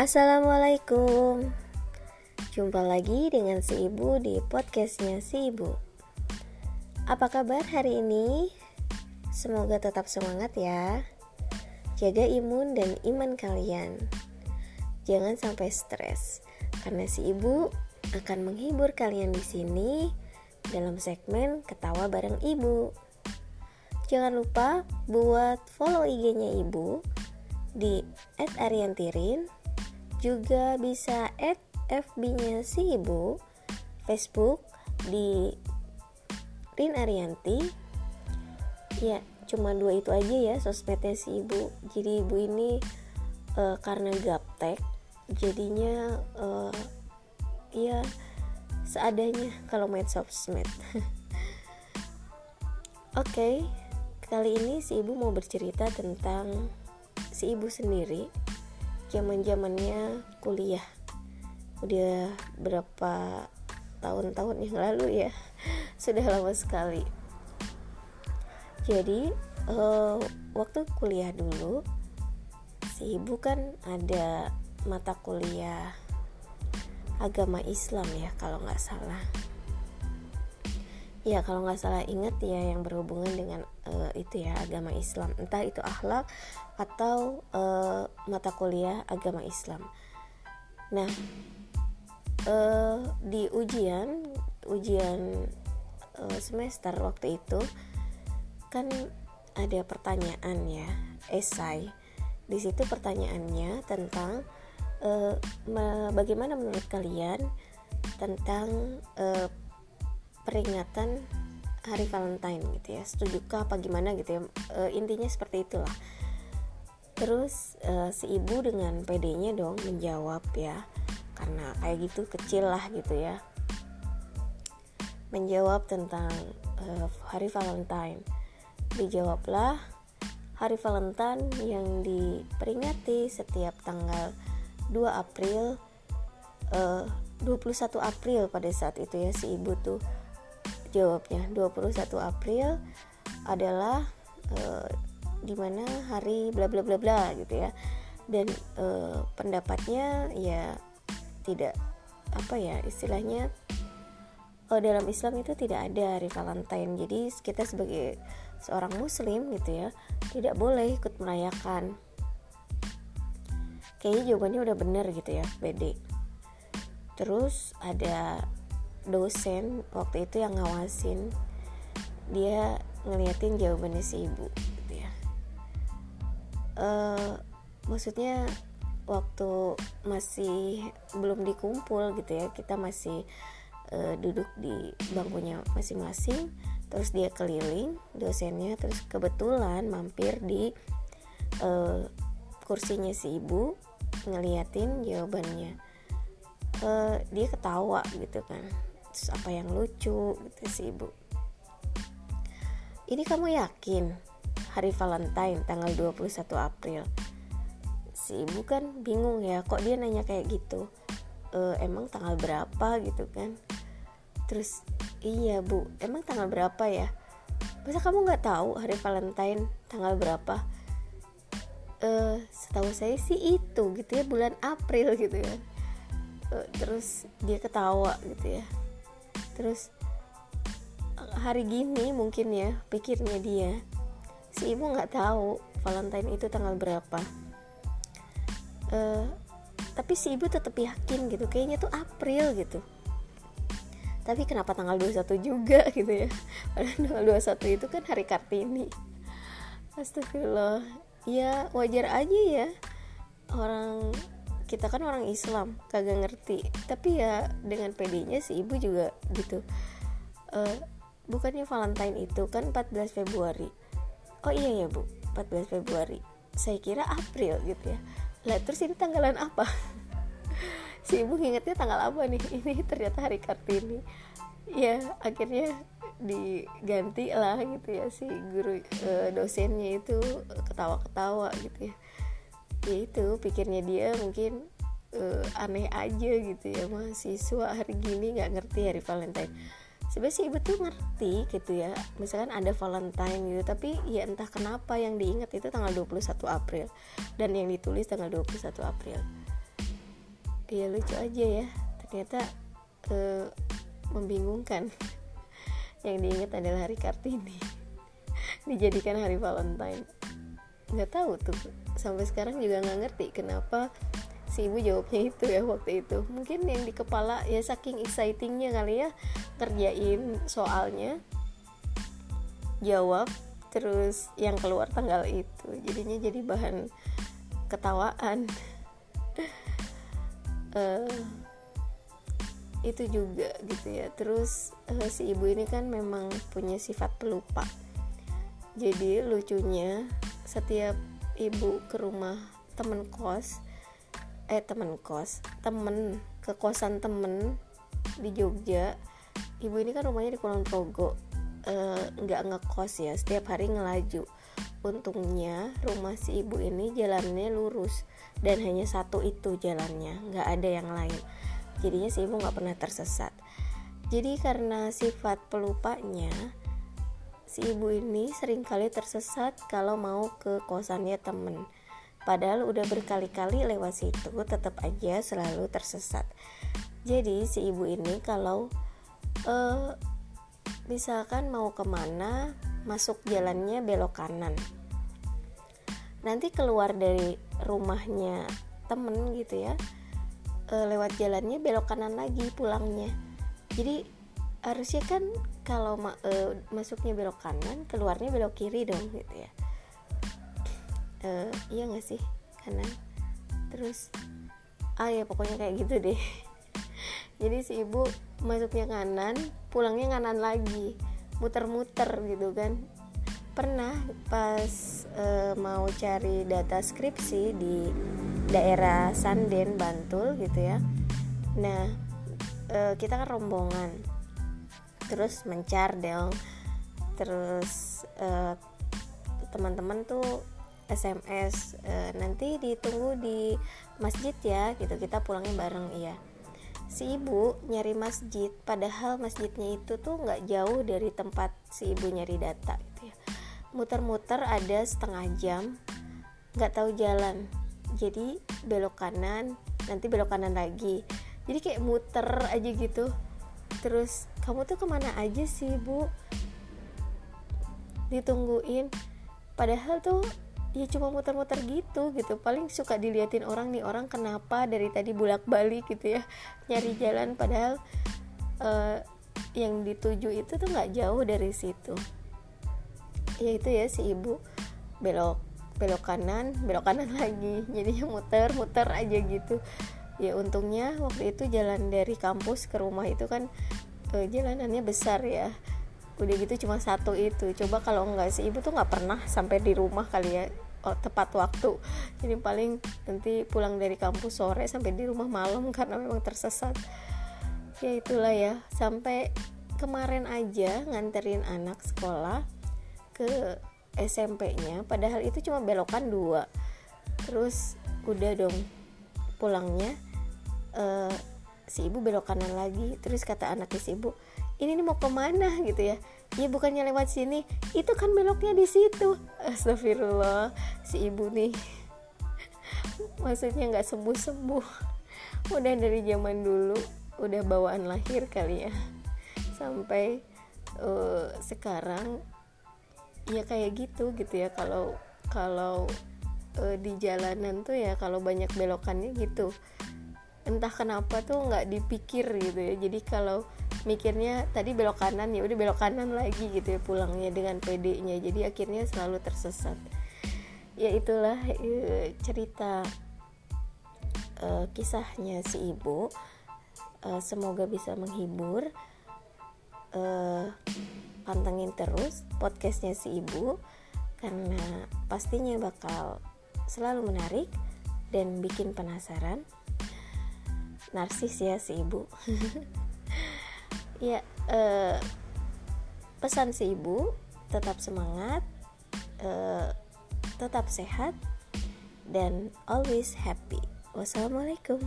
Assalamualaikum Jumpa lagi dengan si ibu di podcastnya si ibu Apa kabar hari ini? Semoga tetap semangat ya Jaga imun dan iman kalian Jangan sampai stres Karena si ibu akan menghibur kalian di sini dalam segmen ketawa bareng ibu. Jangan lupa buat follow IG-nya ibu di @ariantirin. Juga bisa add FB-nya si ibu, Facebook di Rin Arianti. Ya, cuma dua itu aja ya sosmednya si ibu. Jadi ibu ini uh, karena gaptek, jadinya uh, ya seadanya kalau main sosmed. Oke, okay, kali ini si ibu mau bercerita tentang si ibu sendiri zaman zamannya kuliah. Udah berapa tahun-tahun yang lalu ya. Sudah lama sekali. Jadi uh, waktu kuliah dulu si ibu kan ada mata kuliah agama Islam ya kalau nggak salah ya kalau nggak salah ingat ya yang berhubungan dengan uh, itu ya agama Islam. Entah itu akhlak atau uh, mata kuliah agama Islam. Nah uh, di ujian ujian uh, semester waktu itu kan ada pertanyaan ya esai. Di situ pertanyaannya tentang uh, bagaimana menurut kalian tentang uh, peringatan hari Valentine gitu ya. Setuju apa gimana gitu ya. E, intinya seperti itulah. Terus e, si ibu dengan pedenya dong menjawab ya. Karena kayak gitu kecil lah gitu ya. Menjawab tentang e, hari Valentine. Dijawablah hari Valentine yang diperingati setiap tanggal 2 April e, 21 April pada saat itu ya si ibu tuh Jawabnya 21 April adalah uh, di mana hari bla bla bla bla gitu ya. Dan uh, pendapatnya ya tidak apa ya istilahnya uh, dalam Islam itu tidak ada hari Valentine. Jadi kita sebagai seorang muslim gitu ya tidak boleh ikut merayakan. Kayaknya jawabannya udah bener gitu ya, BD. Terus ada dosen waktu itu yang ngawasin dia ngeliatin jawabannya si ibu gitu ya. Uh, maksudnya waktu masih belum dikumpul gitu ya kita masih uh, duduk di bangkunya masing-masing terus dia keliling dosennya terus kebetulan mampir di uh, kursinya si ibu ngeliatin jawabannya uh, dia ketawa gitu kan. Terus apa yang lucu gitu sih ibu ini kamu yakin? Hari Valentine tanggal 21 April. Si ibu kan? Bingung ya kok dia nanya kayak gitu? E, emang tanggal berapa gitu kan? Terus iya bu. Emang tanggal berapa ya? Masa kamu nggak tahu hari Valentine tanggal berapa? Eh setahu saya sih itu gitu ya bulan April gitu kan e, terus dia ketawa gitu ya. Terus hari gini mungkin ya pikirnya dia si ibu nggak tahu Valentine itu tanggal berapa. Uh, tapi si ibu tetap yakin gitu kayaknya tuh April gitu. Tapi kenapa tanggal 21 juga gitu ya? Padahal tanggal 21 itu kan hari Kartini. Astagfirullah. Ya wajar aja ya orang kita kan orang Islam kagak ngerti. Tapi ya dengan pedenya si ibu juga gitu. Uh, bukannya Valentine itu kan 14 Februari. Oh iya ya bu. 14 Februari. Saya kira April gitu ya. Lah terus ini tanggalan apa? Si ibu ingetnya tanggal apa nih? Ini ternyata hari Kartini. Ya akhirnya diganti lah gitu ya si guru uh, dosennya itu ketawa-ketawa gitu ya ya itu pikirnya dia mungkin uh, aneh aja gitu ya mahasiswa hari gini nggak ngerti hari Valentine. Sebenarnya sih ibu tuh ngerti gitu ya misalkan ada Valentine gitu tapi ya entah kenapa yang diingat itu tanggal 21 April dan yang ditulis tanggal 21 April. Ya lucu aja ya ternyata uh, membingungkan. Yang diingat adalah hari Kartini dijadikan hari Valentine nggak tahu tuh. Sampai sekarang juga nggak ngerti kenapa si ibu jawabnya itu ya waktu itu. Mungkin yang di kepala ya saking excitingnya kali ya kerjain soalnya jawab terus yang keluar tanggal itu. Jadinya jadi bahan ketawaan. Uh, itu juga gitu ya. Terus uh, si ibu ini kan memang punya sifat pelupa. Jadi lucunya setiap ibu ke rumah temen kos eh temen kos temen ke kosan temen di Jogja ibu ini kan rumahnya di Kulon Progo eh, nggak uh, ngekos ya setiap hari ngelaju. Untungnya rumah si ibu ini jalannya lurus dan hanya satu itu jalannya nggak ada yang lain. Jadinya si ibu nggak pernah tersesat. Jadi karena sifat pelupanya si ibu ini sering kali tersesat kalau mau ke kosannya temen Padahal udah berkali-kali lewat situ tetap aja selalu tersesat. Jadi si ibu ini kalau uh, misalkan mau ke mana masuk jalannya belok kanan. Nanti keluar dari rumahnya temen gitu ya uh, lewat jalannya belok kanan lagi pulangnya. Jadi harusnya kan kalau ma uh, masuknya belok kanan keluarnya belok kiri dong gitu ya. Uh, iya gak sih? Kanan terus ah ya pokoknya kayak gitu deh. Jadi si ibu masuknya kanan pulangnya kanan lagi. Muter-muter gitu kan. Pernah pas uh, mau cari data skripsi di daerah Sanden Bantul gitu ya. Nah uh, kita kan rombongan terus mencar dong terus uh, teman-teman tuh SMS e, nanti ditunggu di masjid ya gitu. Kita pulangnya bareng iya. Si ibu nyari masjid padahal masjidnya itu tuh nggak jauh dari tempat si ibu nyari data gitu ya. Muter-muter ada setengah jam nggak tahu jalan. Jadi belok kanan nanti belok kanan lagi. Jadi kayak muter aja gitu. Terus kamu tuh ke mana aja sih bu? Ditungguin. Padahal tuh ya cuma muter-muter gitu gitu. Paling suka diliatin orang nih orang kenapa dari tadi bolak balik gitu ya nyari jalan. Padahal uh, yang dituju itu tuh nggak jauh dari situ. Ya itu ya si ibu. Belok belok kanan belok kanan lagi. Jadinya muter muter aja gitu. Ya untungnya waktu itu jalan dari kampus ke rumah itu kan uh, jalanannya besar ya. Udah gitu cuma satu itu. Coba kalau enggak sih ibu tuh nggak pernah sampai di rumah kali ya oh, tepat waktu. Jadi paling nanti pulang dari kampus sore sampai di rumah malam karena memang tersesat. Ya itulah ya sampai kemarin aja nganterin anak sekolah ke SMP-nya padahal itu cuma belokan dua. Terus udah dong pulangnya uh, si ibu belok kanan lagi terus kata anaknya si ibu ini nih mau ke mana? gitu ya. Ya bukannya lewat sini itu kan beloknya di situ. Astagfirullah si ibu nih. Maksudnya nggak sembuh sembuh udah dari zaman dulu udah bawaan lahir kali ya. Sampai uh, sekarang ya kayak gitu gitu ya. Kalau kalau uh, di jalanan tuh ya kalau banyak belokannya gitu entah kenapa tuh nggak dipikir gitu ya. Jadi kalau mikirnya tadi belok kanan ya udah belok kanan lagi gitu ya pulangnya dengan PD-nya jadi akhirnya selalu tersesat. Ya itulah e, cerita e, kisahnya si ibu. E, semoga bisa menghibur. Pantengin terus podcastnya si ibu karena pastinya bakal selalu menarik dan bikin penasaran narsis ya si ibu. Ya eh, pesan si ibu tetap semangat eh, tetap sehat dan always happy. Wassalamualaikum